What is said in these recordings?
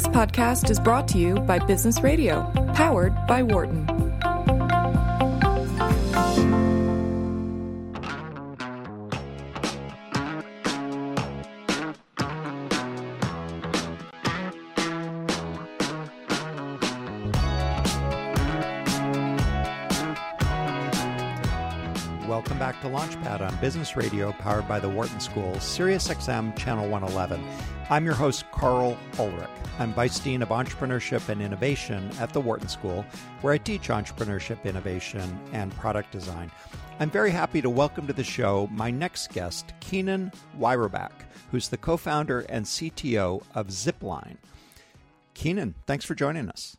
This podcast is brought to you by Business Radio, powered by Wharton. Welcome back to Launchpad on Business Radio, powered by the Wharton School, SiriusXM Channel 111. I'm your host, Karl Ulrich. I'm Vice Dean of Entrepreneurship and Innovation at the Wharton School, where I teach entrepreneurship, innovation, and product design. I'm very happy to welcome to the show my next guest, Keenan Wyrobek, who's the co founder and CTO of Zipline. Keenan, thanks for joining us.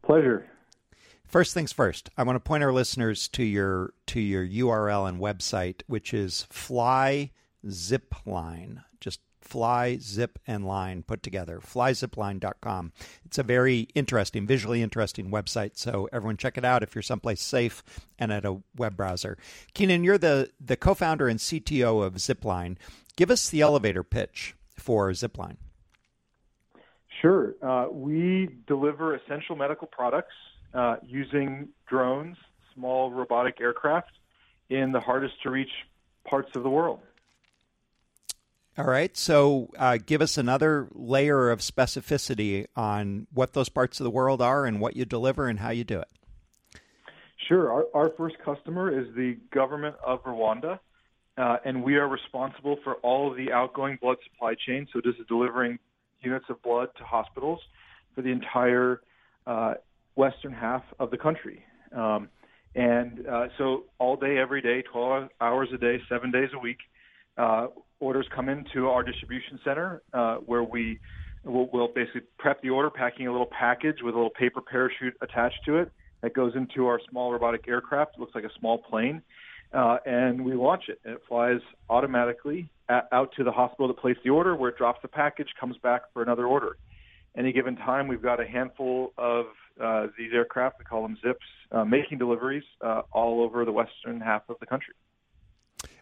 Pleasure. First things first, I want to point our listeners to your to your URL and website, which is Fly Zipline. Just fly, zip, and line put together. Flyzipline.com. It's a very interesting, visually interesting website. So everyone check it out if you're someplace safe and at a web browser. Keenan, you're the, the co-founder and CTO of Zipline. Give us the elevator pitch for Zipline. Sure. Uh, we deliver essential medical products uh, using drones, small robotic aircraft, in the hardest to reach parts of the world. All right. So uh, give us another layer of specificity on what those parts of the world are and what you deliver and how you do it. Sure. Our, our first customer is the government of Rwanda, uh, and we are responsible for all of the outgoing blood supply chain. So this is delivering units of blood to hospitals for the entire uh, western half of the country. Um, and uh, so all day, every day, 12 hours a day, seven days a week, uh, orders come into our distribution center uh, where we will we'll basically prep the order, packing a little package with a little paper parachute attached to it that goes into our small robotic aircraft. It looks like a small plane. Uh, and we launch it, and it flies automatically at, out to the hospital that placed the order, where it drops the package, comes back for another order. Any given time, we've got a handful of uh, these aircraft, we call them zips, uh, making deliveries uh, all over the western half of the country.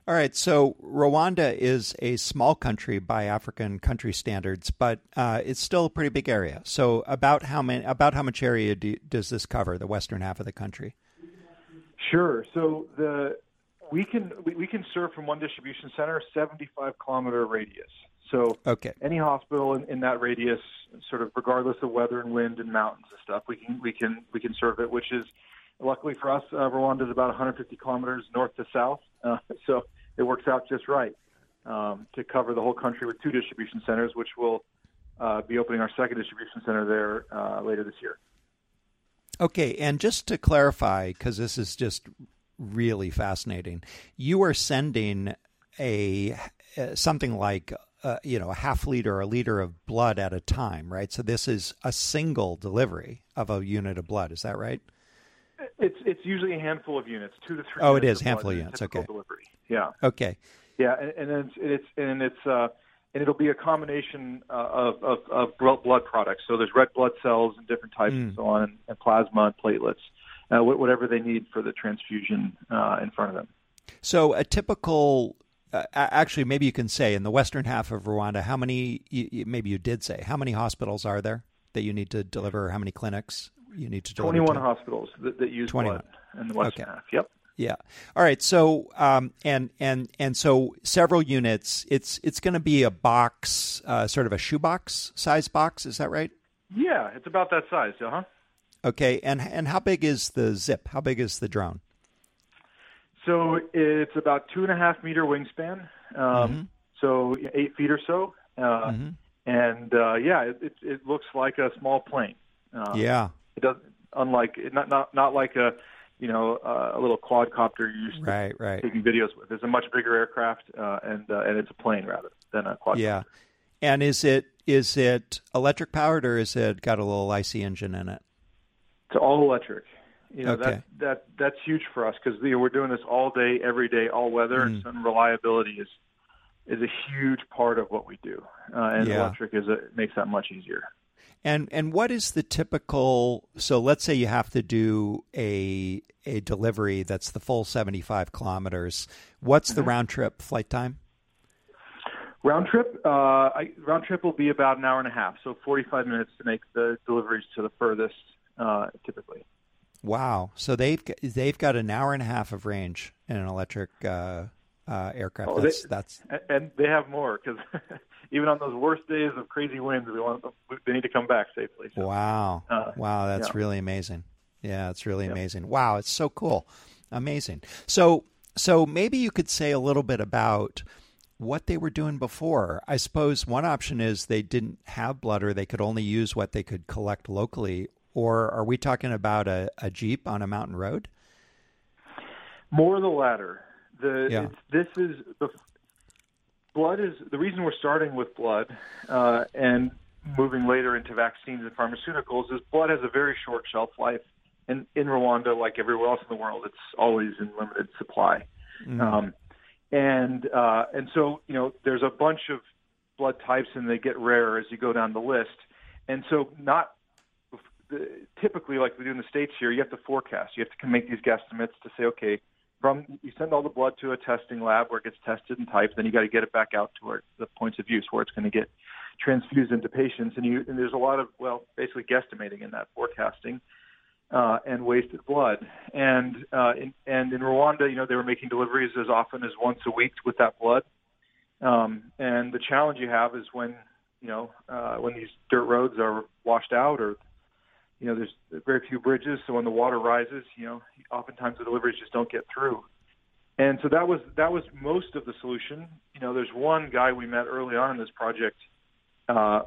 All right, so Rwanda is a small country by African country standards, but uh, it's still a pretty big area. So, about how many, about how much area do, does this cover? The western half of the country. Sure. So the we can we, can serve from one distribution center 75 kilometer radius. So okay. any hospital in, in that radius, sort of regardless of weather and wind and mountains and stuff, we can we can we can serve it. Which is luckily for us, uh, Rwanda is about 150 kilometers north to south, uh, so it works out just right um, to cover the whole country with two distribution centers, which will uh, be opening our second distribution center there uh, later this year. Okay, and just to clarify, because this is just really fascinating, you are sending a uh, something like uh, you know a half liter or a liter of blood at a time, right? So this is a single delivery of a unit of blood. Is that right? It's it's usually a handful of units, two to three. Oh, it is handful of units. Okay. Delivery. Yeah. Okay. Yeah, and, and it's, it's and it's uh, and it'll be a combination uh, of, of of blood products. So there's red blood cells and different types Mm. and so on, and, plasma and platelets, uh, whatever they need for the transfusion uh, in front of them. So a typical, uh, actually, maybe you can say in the western half of Rwanda, how many? Maybe you did say how many hospitals are there that you need to deliver? How many clinics you need to deliver? Twenty-one to? hospitals that, that use 21. blood in the western Okay. half. Yep. Yeah. All right. So, um, and and and so several units. It's it's going to be a box, uh, sort of a shoebox size box. Is that right? Yeah, it's about that size. Uh huh. Okay. And and how big is the zip? How big is the drone? So it's about two and a half meter wingspan. Um, So eight feet or so. Uh, Mhm. And uh, yeah, it, it, it looks like a small plane. Uh, Yeah. It doesn't, unlike not not not like a, you know, uh, a little quadcopter you're used to Right. Right. taking videos with. It's a much bigger aircraft, uh, and uh, and it's a plane rather than a quadcopter. Yeah. And is it is it electric powered or is it got a little IC engine in it? It's all electric. You know Okay. that that that's huge for us because you know, we're doing this all day, every day, all weather, Mm. and reliability is is a huge part of what we do. Uh, and Yeah. electric is a, makes that much easier. And and what is the typical? So let's say you have to do a a delivery that's the full seventy five kilometers. What's the round trip flight time? Round trip, uh, I, round trip will be about an hour and a half, so 45 minutes to make the deliveries to the furthest, uh, typically. Wow! So they've they've got an hour and a half of range in an electric uh, uh, aircraft. Oh, that's, they, that's and they have more because even on those worst days of crazy winds, we want them, they need to come back safely. So, wow! uh, wow! That's yeah. really amazing. Yeah, it's really Yeah. amazing. Wow, it's so cool, amazing. So so maybe you could say a little bit about what they were doing before. I suppose one option is they didn't have blood or they could only use what they could collect locally. Or are we talking about a, a Jeep on a mountain road? More the latter. The Yeah. it's, this is the blood is the reason we're starting with blood uh, and moving later into vaccines and pharmaceuticals is blood has a very short shelf life, and in Rwanda, like everywhere else in the world, it's always in limited supply. Um, and uh, and so you know there's a bunch of blood types, and they get rarer as you go down the list. And so not typically like we do in the states here, you have to forecast. You have to make these guesstimates to say, okay, from you send all the blood to a testing lab where it gets tested and typed, then you got to get it back out to where the points of use where it's going to get transfused into patients. And you and there's a lot of well, basically guesstimating in that forecasting uh, and wasted blood. And uh, in, and in Rwanda, you know, they were making deliveries as often as once a week with that blood. Um, and the challenge you have is when you know uh, when these dirt roads are washed out or you know there's very few bridges, so when the water rises, you know, oftentimes the deliveries just don't get through. And so that was that was most of the solution. You know, there's one guy we met early on in this project uh,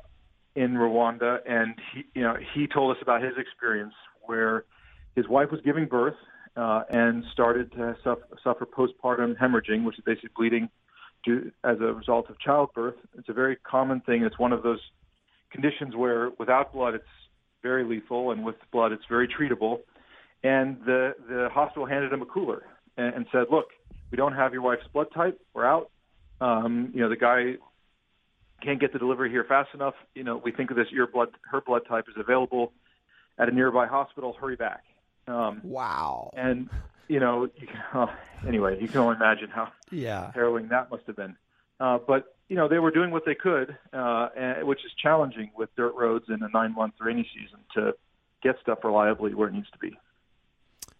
in Rwanda, and he, you know, he told us about his experience where his wife was giving birth uh, and started to suffer, suffer postpartum hemorrhaging, which is basically bleeding due, as a result of childbirth. It's a very common thing. It's one of those conditions where without blood, it's very lethal, and with blood, it's very treatable. And the the hospital handed him a cooler and, and said, "Look, we don't have your wife's blood type. We're out. Um, you know, the guy can't get the delivery here fast enough. You know, we think of this. Your blood, her blood type is available at a nearby hospital. Hurry back." Um, Wow. and you know, you can, oh, anyway, you can only imagine how Yeah. harrowing that must have been. Uh, but you know, they were doing what they could, uh, and, which is challenging with dirt roads in a nine-month rainy season to get stuff reliably where it needs to be.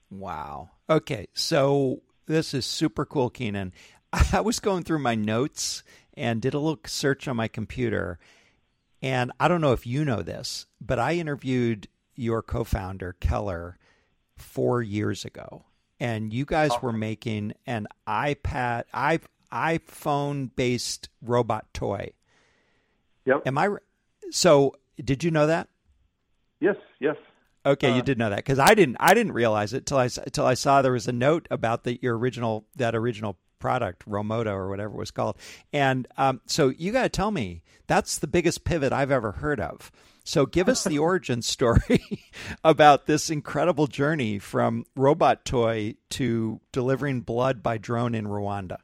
Wow. Okay, so this is super cool, Keenan. I was going through my notes and did a little search on my computer, and I don't know if you know this, but I interviewed your co-founder Keller four years ago, and you guys were making an iPad, i iPhone-based robot toy. Yep. Am I? So, did you know that? Yes. Yes. Okay, you Uh, did know that because I didn't. I didn't realize it till I till I saw there was a note about the your original that original product Romoto or whatever it was called. And um, so you got to tell me that's the biggest pivot I've ever heard of. So give us the origin story about this incredible journey from robot toy to delivering blood by drone in Rwanda.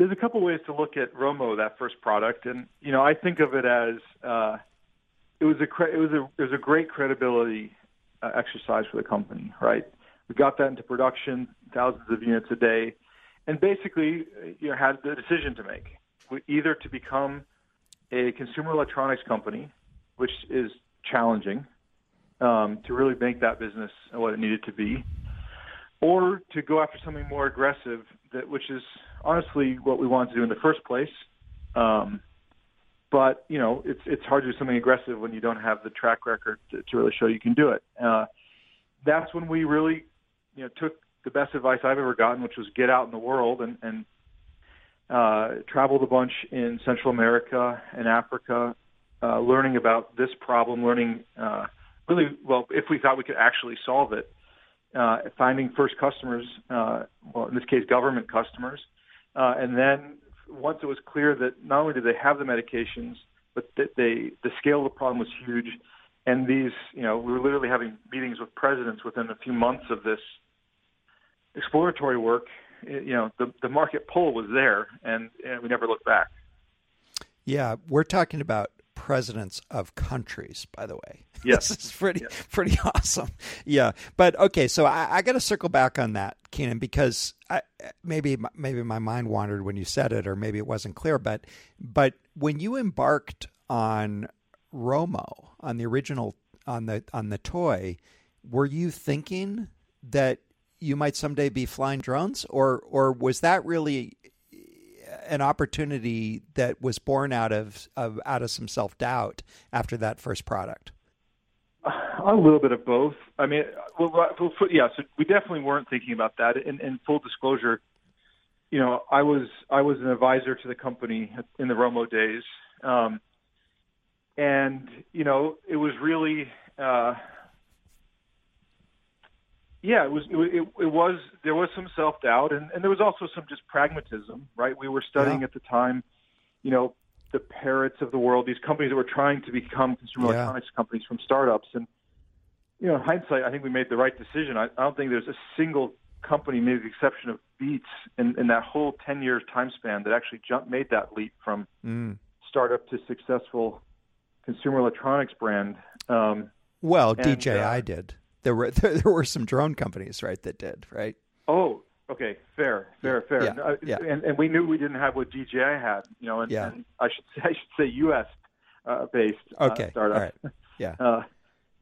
There's a couple ways to look at Romo, that first product, and you know, I think of it as uh, it was a cre- it was a it was a great credibility uh, exercise for the company, right? We got that into production, thousands of units a day, and basically, you know, had the decision to make: either to become a consumer electronics company, which is challenging um, to really make that business what it needed to be, or to go after something more aggressive, that which is honestly what we wanted to do in the first place. Um, but you know, it's it's hard to do something aggressive when you don't have the track record to, to really show you can do it. Uh, that's when we really, you know, took the best advice I've ever gotten, which was get out in the world and and uh, traveled a bunch in Central America and Africa, uh, learning about this problem, learning uh, really well if we thought we could actually solve it, uh, finding first customers, uh, well in this case government customers, uh, and then once it was clear that not only did they have the medications, but that they the scale of the problem was huge, and these you know we were literally having meetings with presidents within a few months of this exploratory work. It- you know the the market pull was there, and, and we never looked back. Yeah, we're talking about presidents of countries, by the way. Yes. this is pretty pretty awesome. Yeah, but okay, so I, I got to circle back on that, Keenan, because I, maybe maybe my mind wandered when you said it, or maybe it wasn't clear. But but when you embarked on Romo on the original on the on the toy, were you thinking that you might someday be flying drones, or or was that really an opportunity that was born out of, of out of some self doubt after that first product? A little bit of both. I mean, well, well, yeah. So we definitely weren't thinking about that. In full disclosure, you know, I was I was an advisor to the company in the Romo days, um, and you know, it was really. Uh, yeah, it was it, it was there was some self doubt and, and there was also some just pragmatism, right? We were studying Yeah. at the time, you know, the parrots of the world, these companies that were trying to become consumer Yeah. electronics companies from startups, and you know, in hindsight, I think we made the right decision. I, I don't think there's a single company, maybe the exception of Beats, in, in that whole ten year time span that actually jumped made that leap from Mm. startup to successful consumer electronics brand. Um, Well, And, DJI uh, did. There were there were some drone companies, right, that did, right? Oh, okay, fair, fair, fair. Yeah, Uh, yeah. And, and we knew we didn't have what DJI had, you know, and, Yeah. and I should say, I should say U.S. Uh, based uh, Okay, startup. all right. Yeah. Uh,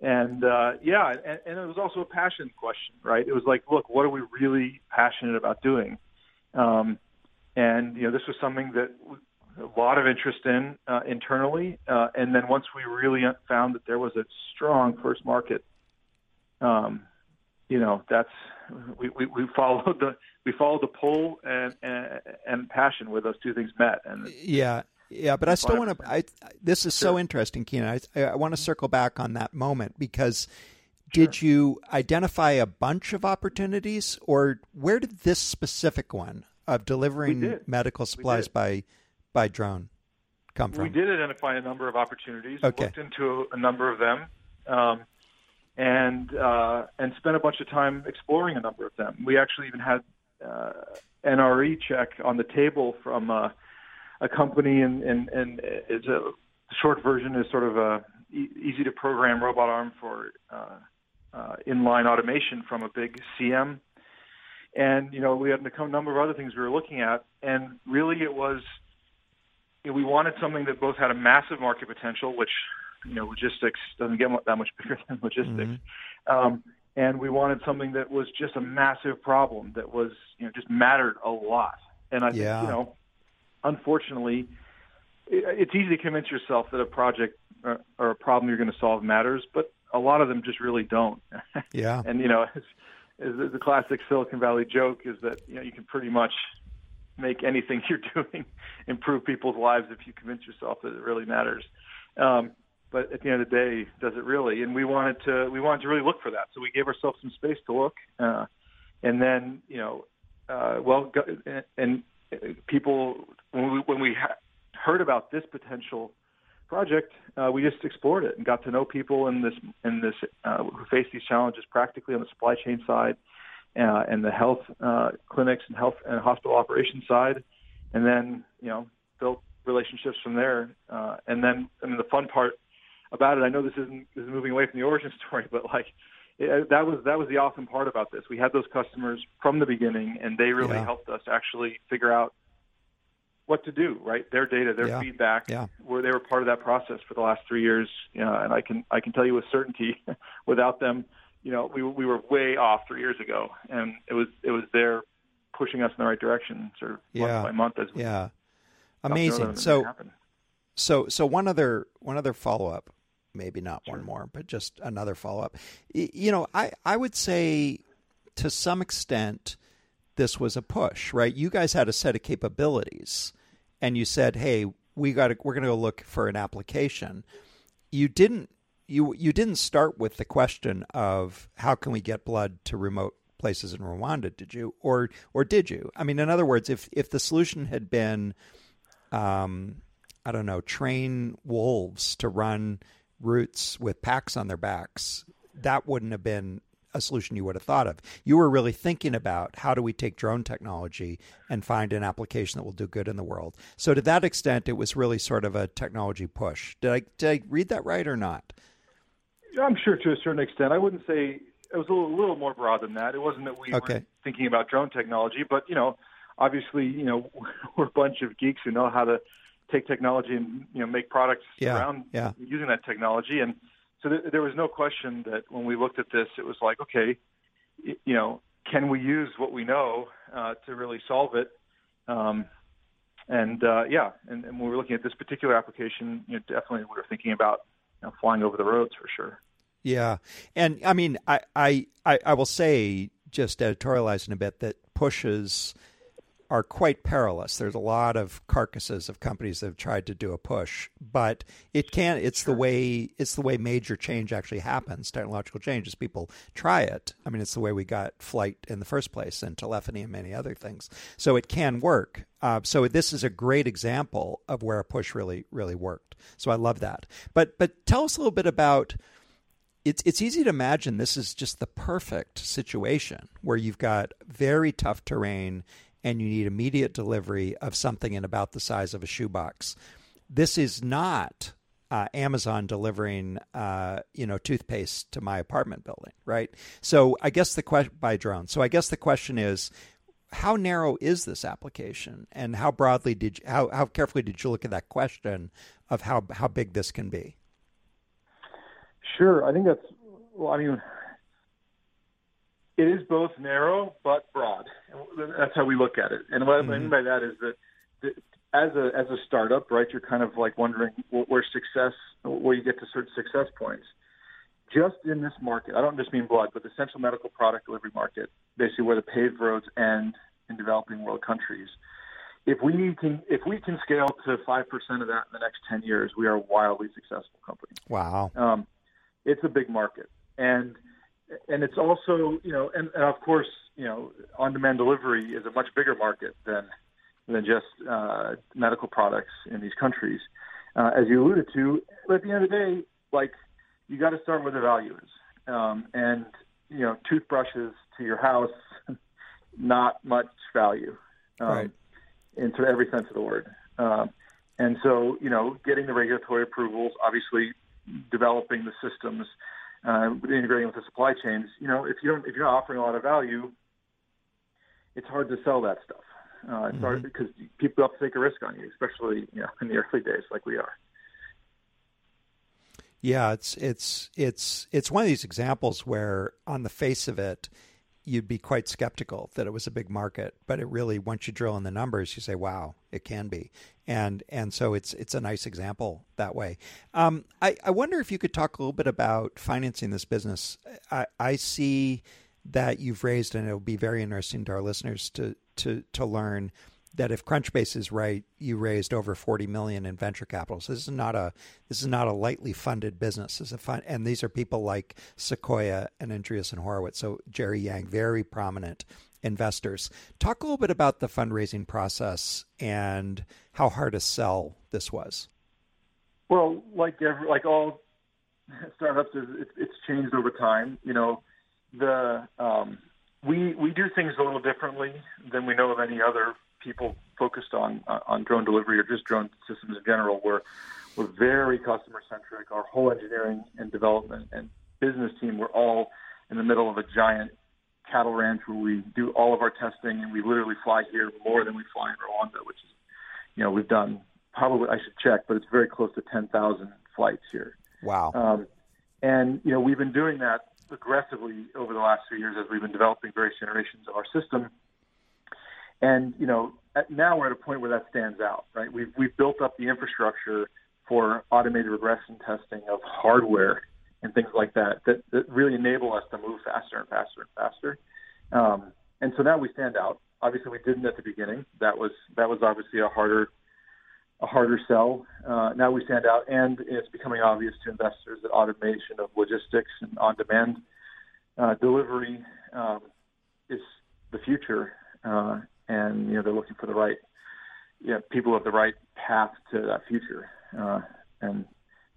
and uh, yeah, and, and it was also a passion question, right? It was like, look, what are we really passionate about doing? Um, and you know, this was something that a lot of interest in uh, internally, uh, and then once we really found that there was a strong first market, um, you know, that's we, we, we followed the we followed the pull and, and and passion where those two things met, and Yeah, yeah, but I still want to. I this is so interesting, Keenan. I, I want to circle back on that moment because did you identify a bunch of opportunities, or where did this specific one of delivering medical supplies by by drone come from? We did identify a number of opportunities. Okay. Looked into a number of them, um, and uh, and spent a bunch of time exploring a number of them. We actually even had uh, NRE check on the table from uh, a company, and and and it's a short version is sort of a e- easy to program robot arm for uh, uh, inline automation from a big CM. And you know we had a number of other things we were looking at, and really it was you know, we wanted something that both had a massive market potential, which you know logistics doesn't get that much bigger than logistics, um, and we wanted something that was just a massive problem that was you know just mattered a lot. And I think you know, unfortunately, it's easy to convince yourself that a project or, or a problem you're going to solve matters, but a lot of them just really don't. Yeah, and you know, as, as the- the classic Silicon Valley joke is that you know you can pretty much make anything you're doing improve people's lives if you convince yourself that it really matters. Um, but at the end of the day, does it really? And we wanted to we wanted to really look for that, so we gave ourselves some space to look, uh, and then you know, uh, well, and people when we when we ha- heard about this potential project, uh, we just explored it and got to know people in this in this uh, who face these challenges practically on the supply chain side uh, and the health uh, clinics and health and hospital operations side, and then you know built relationships from there. Uh, and then I mean the fun part about it, I know this isn't this is moving away from the origin story, but like it, uh, that was that was the awesome part about this. We had those customers from the beginning, and they really Yeah. helped us actually figure out what to do. Right, their data, their Yeah. feedback, Yeah. where they were part of that process for the last three years. You know, and I can I can tell you with certainty, without them, you know, we we were way off three years ago, and it was it was there pushing us in the right direction, sort of Yeah. month by month as we yeah, got to know them amazing. So. So, so one other one other follow up, maybe not one more, but just another follow up. You know, I I would say to some extent this was a push, right? You guys had a set of capabilities, and you said, "Hey, we got we're going to go look for an application." You didn't you you didn't start with the question of how can we get blood to remote places in Rwanda, did you? Or or did you? I mean, in other words, if if the solution had been um, I don't know, train wolves to run routes with packs on their backs, that wouldn't have been a solution you would have thought of. You were really thinking about how do we take drone technology and find an application that will do good in the world. So to that extent, it was really sort of a technology push. Did I did I read that right or not? I'm sure to a certain extent. I wouldn't say it was a little, little more broad than that. It wasn't that we okay. were thinking about drone technology, but you know, obviously, you know, we're a bunch of geeks who know how to take technology and you know make products yeah, around yeah. using that technology. And so th- there was no question that when we looked at this, it was like, okay, you know, can we use what we know uh, to really solve it? Um, and uh, yeah, and, and when we were looking at this particular application, you know, definitely we were thinking about you know, flying over the roads for sure. Yeah, and I mean, I I I will say just editorializing a bit that pushes are quite perilous. There's a lot of carcasses of companies that have tried to do a push, but it can. It's sure. the way. It's the way major change actually happens. Technological change is people try it. I mean, it's the way we got flight in the first place and telephony and many other things. So it can work. Uh, so this is a great example of where a push really, really worked. So I love that. But but tell us a little bit about it's it's easy to imagine this is just the perfect situation where you've got very tough terrain and you need immediate delivery of something in about the size of a shoebox. This is not uh, Amazon delivering, uh, you know, toothpaste to my apartment building, right? So I guess the question by drone. So I guess the question is, how narrow is this application, and how broadly did you, how how carefully did you look at that question of how how big this can be? Sure, I think that's well. I mean, it is both narrow but broad. That's how we look at it. And what mm-hmm. I mean mm-hmm. by that is that, that as a as a startup, right, you're kind of like wondering where success, where you get to certain success points. Just in this market, I don't just mean blood, but the essential medical product delivery market, basically where the paved roads end in developing world countries. If we can, if we can scale to five percent of that in the next ten years, we are a wildly successful company. Wow, um, it's a big market, and and it's also you know and, and of course you know on demand delivery is a much bigger market than than just uh, medical products in these countries. Uh, as you alluded to but at the end of the day like you got to start where the value is um, and you know toothbrushes to your house not much value um, right. in every sense of the word. Um, and so you know getting the regulatory approvals obviously developing the systems uh, integrating with the supply chains, you know, if you don't, if you're not offering a lot of value, it's hard to sell that stuff. Uh, it's mm-hmm. hard because people have to take a risk on you, especially you know in the early days, like we are. Yeah, it's it's it's it's one of these examples where, on the face of it, you'd be quite skeptical that it was a big market, but it really once you drill in the numbers, you say, "Wow, it can be," and and so it's it's a nice example that way. Um, I I wonder if you could talk a little bit about financing this business. I, I see that you've raised, and it'll be very interesting to our listeners to to to learn that if Crunchbase is right, you raised over 40 million in venture capital. So this is not a this is not a lightly funded business. This is a fun, and these are people like Sequoia and Andreessen and Horowitz. So Jerry Yang, very prominent investors. Talk a little bit about the fundraising process and how hard a sell this was. Well, like every, like all startups, it's, it's changed over time. You know, the um, we we do things a little differently than we know of any other people focused on uh, on drone delivery or just drone systems in general. We're we're very customer centric. Our whole engineering and development and business team, we're all in the middle of a giant cattle ranch where we do all of our testing and we literally fly here more than we fly in Rwanda, which is, you know, we've done probably, I should check, but it's very close to 10,000 flights here. Wow. Um, and, you know, we've been doing that aggressively over the last few years as we've been developing various generations of our system. And you know, now we're at a point where that stands out, right? We've we've built up the infrastructure for automated regression testing of hardware and things like that that, that really enable us to move faster and faster and faster. Um, and so now we stand out. Obviously, we didn't at the beginning. That was that was obviously a harder a harder sell. Uh, now we stand out, and it's becoming obvious to investors that automation of logistics and on-demand uh, delivery um, is the future. Uh, and you know they're looking for the right you know, people have the right path to that future. Uh, and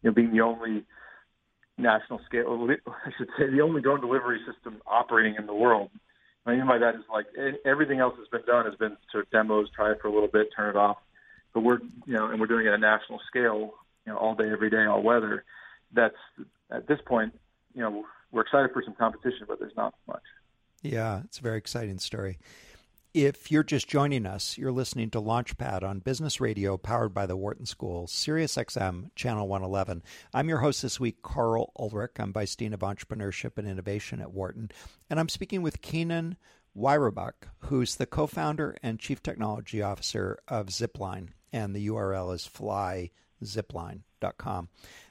you know, being the only national scale. I should say the only drone delivery system operating in the world. What I mean by that is like everything else has been done has been sort of demos, try it for a little bit, turn it off. But we're you know, and we're doing it at a national scale, you know, all day, every day, all weather. That's at this point, you know, we're excited for some competition, but there's not much. Yeah, it's a very exciting story. If you're just joining us, you're listening to Launchpad on Business Radio powered by the Wharton School, Sirius XM, Channel 111. I'm your host this week, Karl Ulrich. I'm Vice Dean of Entrepreneurship and Innovation at Wharton. And I'm speaking with Keenan Wyrobek, who's the co founder and chief technology officer of Zipline. And the URL is flyzipline.com.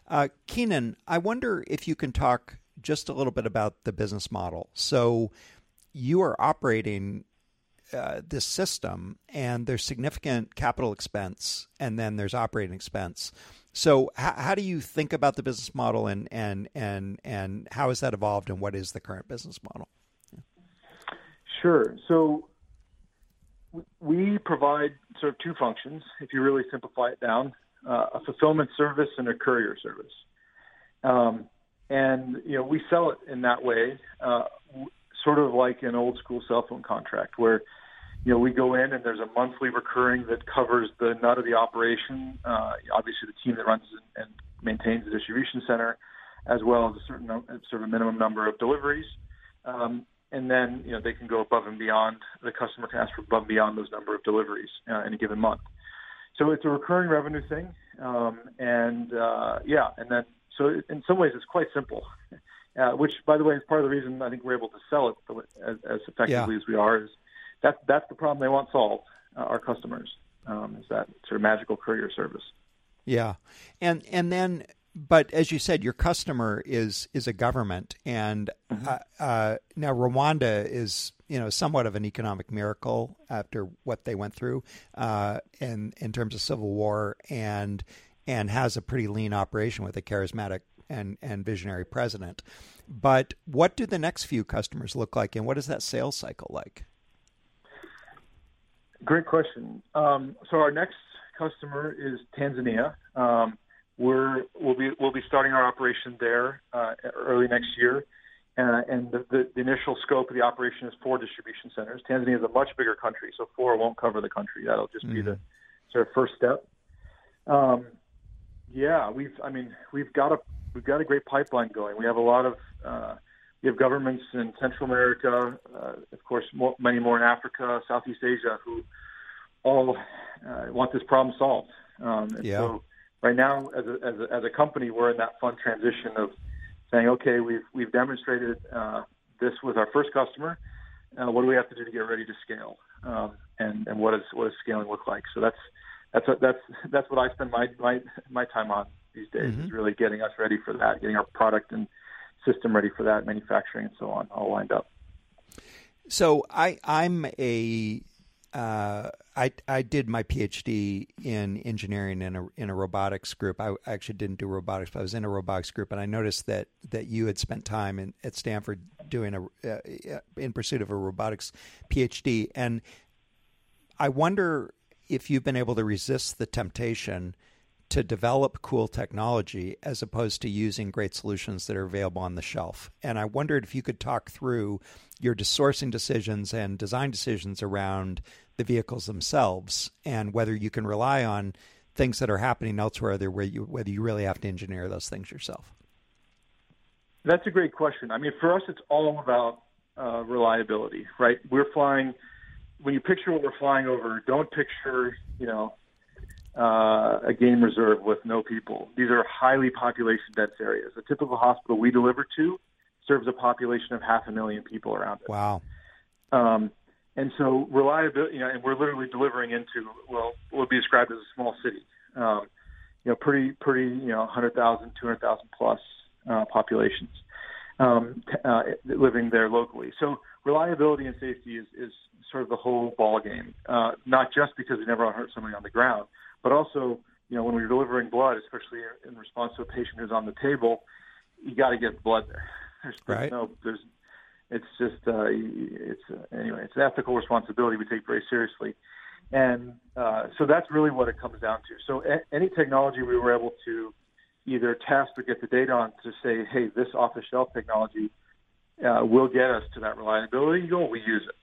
Uh, Keenan, I wonder if you can talk just a little bit about the business model. So you are operating uh, this system, and there's significant capital expense, and then there's operating expense. So, h- how do you think about the business model, and and and and how has that evolved, and what is the current business model? Sure. So, we provide sort of two functions. If you really simplify it down, uh, a fulfillment service and a courier service. Um, and you know, we sell it in that way, uh, sort of like an old school cell phone contract, where you know, we go in and there's a monthly recurring that covers the nut of the operation. Uh, obviously, the team that runs and maintains the distribution center, as well as a certain sort of a minimum number of deliveries. Um, and then, you know, they can go above and beyond. The customer can ask for above and beyond those number of deliveries uh, in a given month. So it's a recurring revenue thing, um, and uh, yeah, and then so in some ways it's quite simple. Uh, which, by the way, is part of the reason I think we're able to sell it as, as effectively yeah. as we are. Is that's that's the problem they want solved. Uh, our customers um, is that sort of magical courier service. Yeah, and and then, but as you said, your customer is is a government, and mm-hmm. uh, uh, now Rwanda is you know somewhat of an economic miracle after what they went through, uh, in in terms of civil war, and and has a pretty lean operation with a charismatic and and visionary president. But what do the next few customers look like, and what is that sales cycle like? Great question. Um, so our next customer is Tanzania. Um, we're we'll be we'll be starting our operation there uh, early next year, uh, and the, the, the, initial scope of the operation is four distribution centers. Tanzania is a much bigger country, so four won't cover the country. That'll just mm-hmm. be the mm-hmm. sort of first step. Um, yeah, we've I mean we've got a we've got a great pipeline going. We have a lot of uh, we have governments in Central America, uh, of course, more, many more in Africa, Southeast Asia, who all uh, want this problem solved. Um, and yeah. So right now, as a, as, a, as a company, we're in that fun transition of saying, okay, we've we've demonstrated uh, this with our first customer. Uh, what do we have to do to get ready to scale? Um, and and what does what does scaling look like? So that's that's a, that's that's what I spend my my my time on these days mm-hmm. is really getting us ready for that, getting our product and system ready for that, manufacturing and so on, all lined up. So I I'm a uh, I I did my PhD in engineering in a in a robotics group. I actually didn't do robotics, but I was in a robotics group, and I noticed that that you had spent time in, at Stanford doing a uh, in pursuit of a robotics PhD, and I wonder if you've been able to resist the temptation to develop cool technology as opposed to using great solutions that are available on the shelf. And I wondered if you could talk through your sourcing decisions and design decisions around the vehicles themselves and whether you can rely on things that are happening elsewhere where you, whether you really have to engineer those things yourself. That's a great question. I mean, for us, it's all about uh, reliability, right? We're flying. When you picture what we're flying over, don't picture, you know, uh, a game reserve with no people. These are highly population dense areas. The typical hospital we deliver to serves a population of half a million people around it. Wow. Um, and so reliability, you know, and we're literally delivering into well, what would be described as a small city. Um, you know, pretty, pretty, you know, 100,000, 200,000 plus uh, populations um, uh, living there locally. So reliability and safety is, is sort of the whole ball game. Uh, not just because we never hurt somebody on the ground, but also, you know, when we're delivering blood, especially in response to a patient who's on the table, you got to get blood there. There's, there's right. no, there's, it's just, uh, it's uh, anyway, it's an ethical responsibility we take very seriously, and uh, so that's really what it comes down to. So a- any technology we were able to either test or get the data on to say, hey, this off-the-shelf technology uh, will get us to that reliability goal. We use it.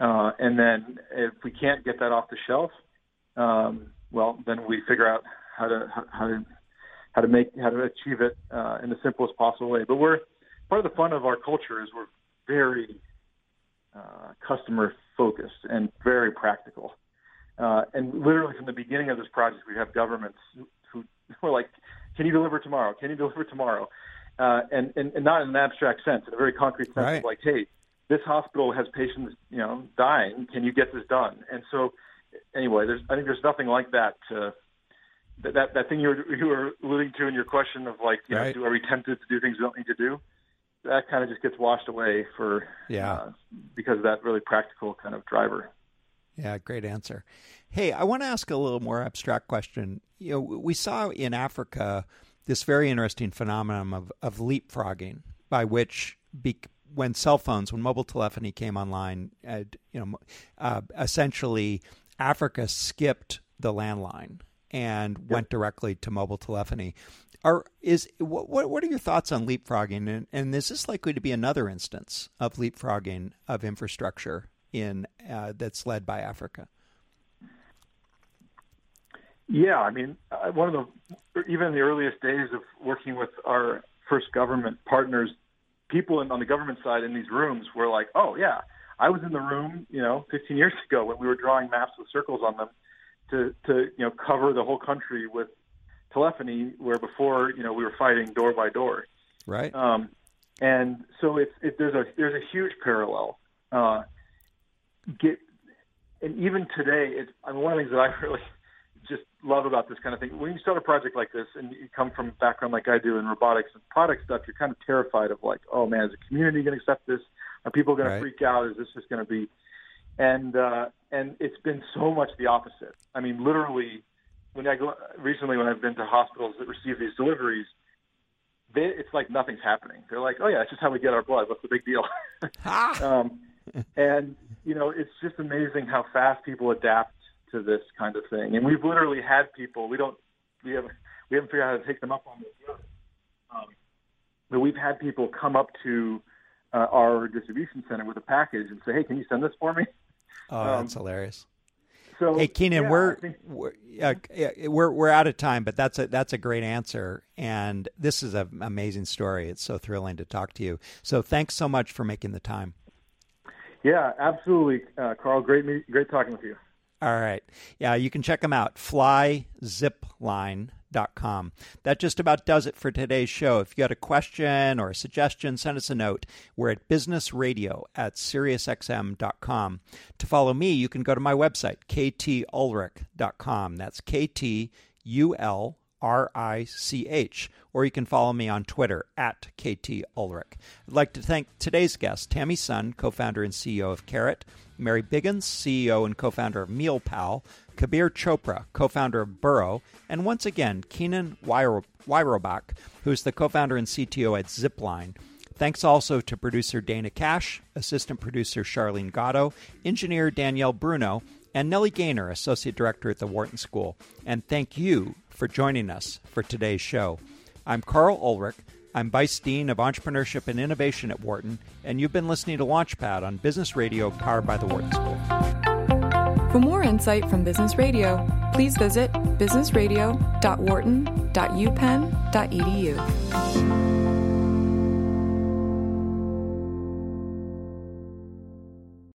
Uh, and then if we can't get that off the shelf, um, well, then we figure out how to how to how to make how to achieve it uh, in the simplest possible way. But we're part of the fun of our culture is we're very uh, customer focused and very practical. Uh, and literally from the beginning of this project, we have governments who, are like, "Can you deliver tomorrow? Can you deliver tomorrow?" Uh, and, and and not in an abstract sense, in a very concrete sense, right. of like, "Hey, this hospital has patients, you know, dying. Can you get this done?" And so, anyway, there's I think there's nothing like that. To, that that, that thing you were, you were alluding to in your question of like, you right. know, do are we tempted to do things we don't need to do? That kind of just gets washed away for yeah uh, because of that really practical kind of driver. Yeah, great answer. Hey, I want to ask a little more abstract question. You know, we saw in Africa this very interesting phenomenon of, of leapfrogging, by which be, when cell phones, when mobile telephony came online, uh, you know, uh, essentially Africa skipped the landline and yep. went directly to mobile telephony. Are is what what are your thoughts on leapfrogging, and, and is this likely to be another instance of leapfrogging of infrastructure in uh, that's led by Africa? Yeah, I mean, uh, one of the even in the earliest days of working with our first government partners, people in, on the government side in these rooms were like, "Oh yeah, I was in the room, you know, 15 years ago when we were drawing maps with circles on them to to you know cover the whole country with telephony, where before you know we were fighting door by door." Right. Um, and so it's it, there's a there's a huge parallel. Uh, get and even today, it's I mean, one of the things that I really just love about this kind of thing. When you start a project like this and you come from a background like I do in robotics and product stuff, you're kind of terrified of like, oh man, is the community going to accept this? Are people going right. to freak out? Is this just going to be? And uh, and it's been so much the opposite. I mean, literally, when I go recently when I've been to hospitals that receive these deliveries, they, it's like nothing's happening. They're like, oh yeah, it's just how we get our blood. What's the big deal? um, and you know, it's just amazing how fast people adapt to this kind of thing. And we've literally had people. We don't. We haven't. We haven't figured out how to take them up on this yet. Um, but we've had people come up to uh, our distribution center with a package and say, "Hey, can you send this for me?" Oh, that's um, hilarious. So, hey, Keenan, yeah, we're think, we're, uh, we're we're out of time, but that's a that's a great answer, and this is an amazing story. It's so thrilling to talk to you. So, thanks so much for making the time. Yeah, absolutely, uh, Karl. Great, great talking with you. All right. Yeah, you can check them out. That just about does it for today's show. If you got a question or a suggestion, send us a note. We're at businessradio at SiriusXM.com. To follow me, you can go to my website, ktulrich.com. That's K T U L R I C H, or you can follow me on Twitter at KT Ulrich. I'd like to thank today's guest, Tammy Sun, co founder and CEO of Carrot, Mary Biggins, CEO and co founder of MealPal, Kabir Chopra, co founder of Burrow, and once again, Keenan Wyrobek, who's the co founder and CTO at Zipline. Thanks also to producer Dana Cash, assistant producer Charlene Gatto, engineer Danielle Bruno, and Nellie Gaynor, associate director at the Wharton School. And thank you for joining us for today's show. I'm Karl Ulrich. I'm Vice Dean of Entrepreneurship and Innovation at Wharton, and you've been listening to Launchpad on Business Radio powered by the Wharton School. For more insight from Business Radio, please visit businessradio.wharton.upenn.edu.